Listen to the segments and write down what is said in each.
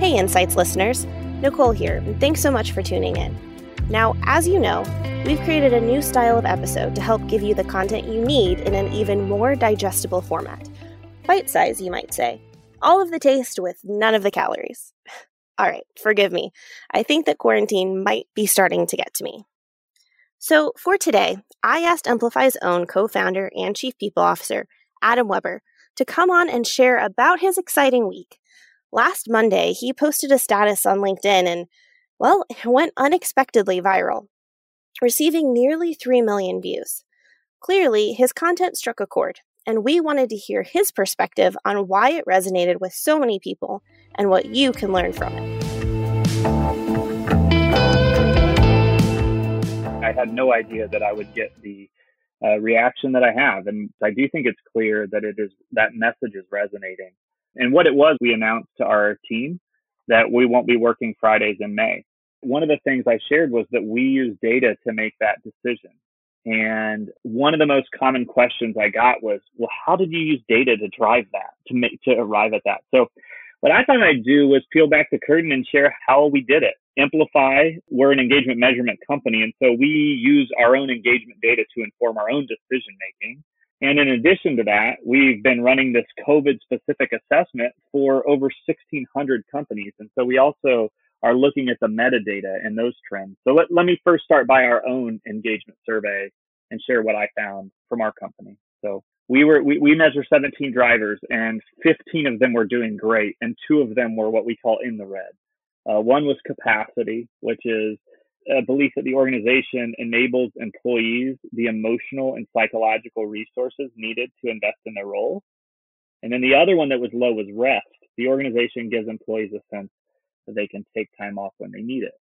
Hey, Insights listeners. Nicole here, and thanks so much for tuning in. Now, as you know, we've created a new style of episode to help give you the content you need in an even more digestible format. Bite size, you might say. All of the taste with none of the calories. All right, forgive me. I think that quarantine might be starting to get to me. So, for today, I asked Emplify's own co founder and chief people officer, Adam Weber, to come on and share about his exciting week. Last Monday, he posted a status on LinkedIn and, well, it went unexpectedly viral, receiving nearly 3 million views. Clearly, his content struck a chord, and we wanted to hear his perspective on why it resonated with so many people and what you can learn from it. I had no idea that I would get the uh, reaction that I have, and I do think it's clear that it is that message is resonating. And what it was, we announced to our team that we won't be working Fridays in May. One of the things I shared was that we use data to make that decision. And one of the most common questions I got was, well, how did you use data to drive that, to make, to arrive at that? So what I thought I'd do was peel back the curtain and share how we did it. Emplify, we're an engagement measurement company, and so we use our own engagement data to inform our own decision making. And in addition to that, we've been running this COVID specific assessment for over 1,600 companies. And so we also are looking at the metadata and those trends. So let, let me first start by our own engagement survey and share what I found from our company. So we were we, we measure 17 drivers and 15 of them were doing great and two of them were what we call in the red uh, one was capacity which is a belief that the organization enables employees the emotional and psychological resources needed to invest in their roles and then the other one that was low was rest. The organization gives employees a sense that they can take time off when they need it.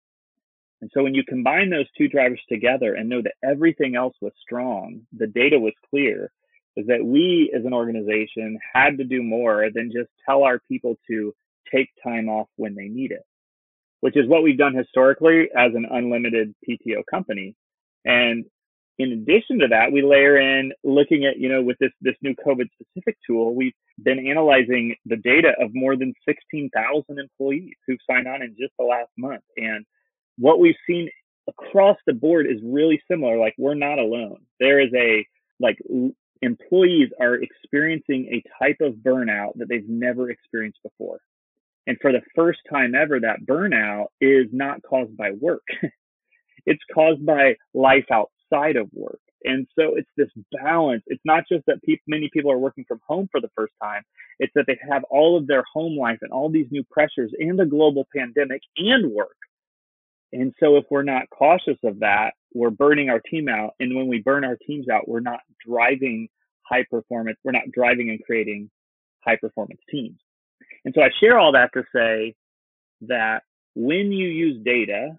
And so when you combine those two drivers together and know that everything else was strong the data was clear is that we as an organization had to do more than just tell our people to take time off when they need it, which is what we've done historically as an unlimited PTO company. And in addition to that, we layer in looking at, you know, with this, this new COVID specific tool, we've been analyzing the data of more than 16,000 employees who've signed on in just the last month. And what we've seen across the board is really similar. Like we're not alone. There is a like employees are experiencing a type of burnout that they've never experienced before. And for the first time ever, that burnout is not caused by work. it's caused by life outside of work. And so it's this balance. It's not just that people, many people are working from home for the first time. It's that they have all of their home life and all these new pressures and the global pandemic and work. And so if we're not cautious of that, we're burning our team out. And when we burn our teams out, we're not driving high performance, we're not driving and creating high performance teams. And so I share all that to say that when you use data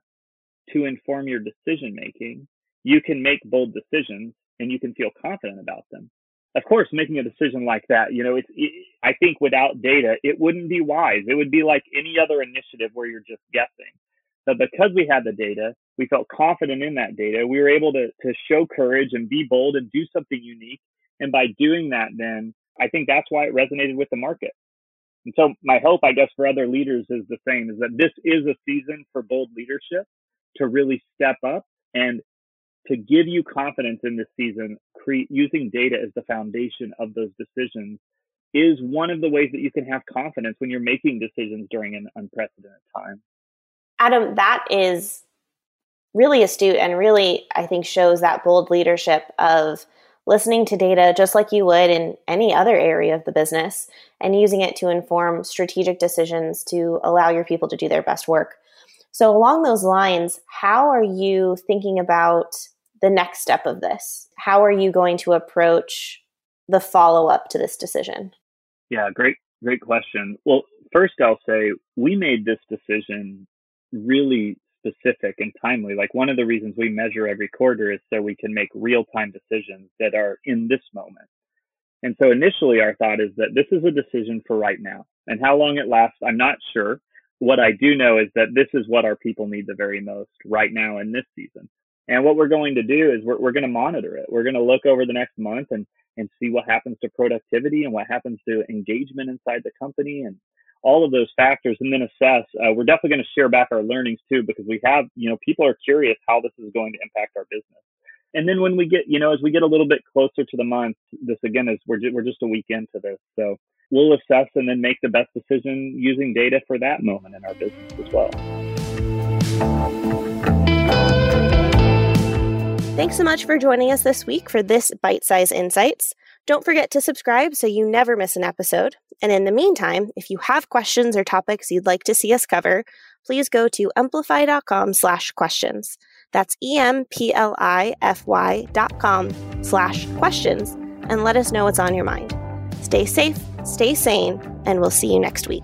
to inform your decision making, you can make bold decisions and you can feel confident about them. Of course, making a decision like that, you know, it's, it, I think without data, it wouldn't be wise. It would be like any other initiative where you're just guessing. But because we had the data, we felt confident in that data. We were able to, to show courage and be bold and do something unique. And by doing that, then I think that's why it resonated with the market. And so my hope, I guess, for other leaders is the same is that this is a season for bold leadership to really step up and to give you confidence in this season, cre- using data as the foundation of those decisions is one of the ways that you can have confidence when you're making decisions during an unprecedented time. Adam, that is really astute and really, I think, shows that bold leadership of listening to data just like you would in any other area of the business and using it to inform strategic decisions to allow your people to do their best work. So, along those lines, how are you thinking about the next step of this? How are you going to approach the follow up to this decision? Yeah, great, great question. Well, first, I'll say we made this decision really specific and timely. Like one of the reasons we measure every quarter is so we can make real time decisions that are in this moment. And so initially our thought is that this is a decision for right now. And how long it lasts, I'm not sure. What I do know is that this is what our people need the very most right now in this season. And what we're going to do is we're, we're going to monitor it. We're going to look over the next month and, and see what happens to productivity and what happens to engagement inside the company and all of those factors and then assess. Uh, we're definitely going to share back our learnings too, because we have, you know, people are curious how this is going to impact our business. And then when we get, you know, as we get a little bit closer to the month, this again is we're we're just a week into this, so we'll assess and then make the best decision using data for that moment in our business as well. Thanks so much for joining us this week for this Bite Size Insights. Don't forget to subscribe so you never miss an episode. And in the meantime, if you have questions or topics you'd like to see us cover, please go to emplify.com slash questions. That's E-M-P-L-I-F-Y dot com slash questions and let us know what's on your mind. Stay safe, stay sane, and we'll see you next week.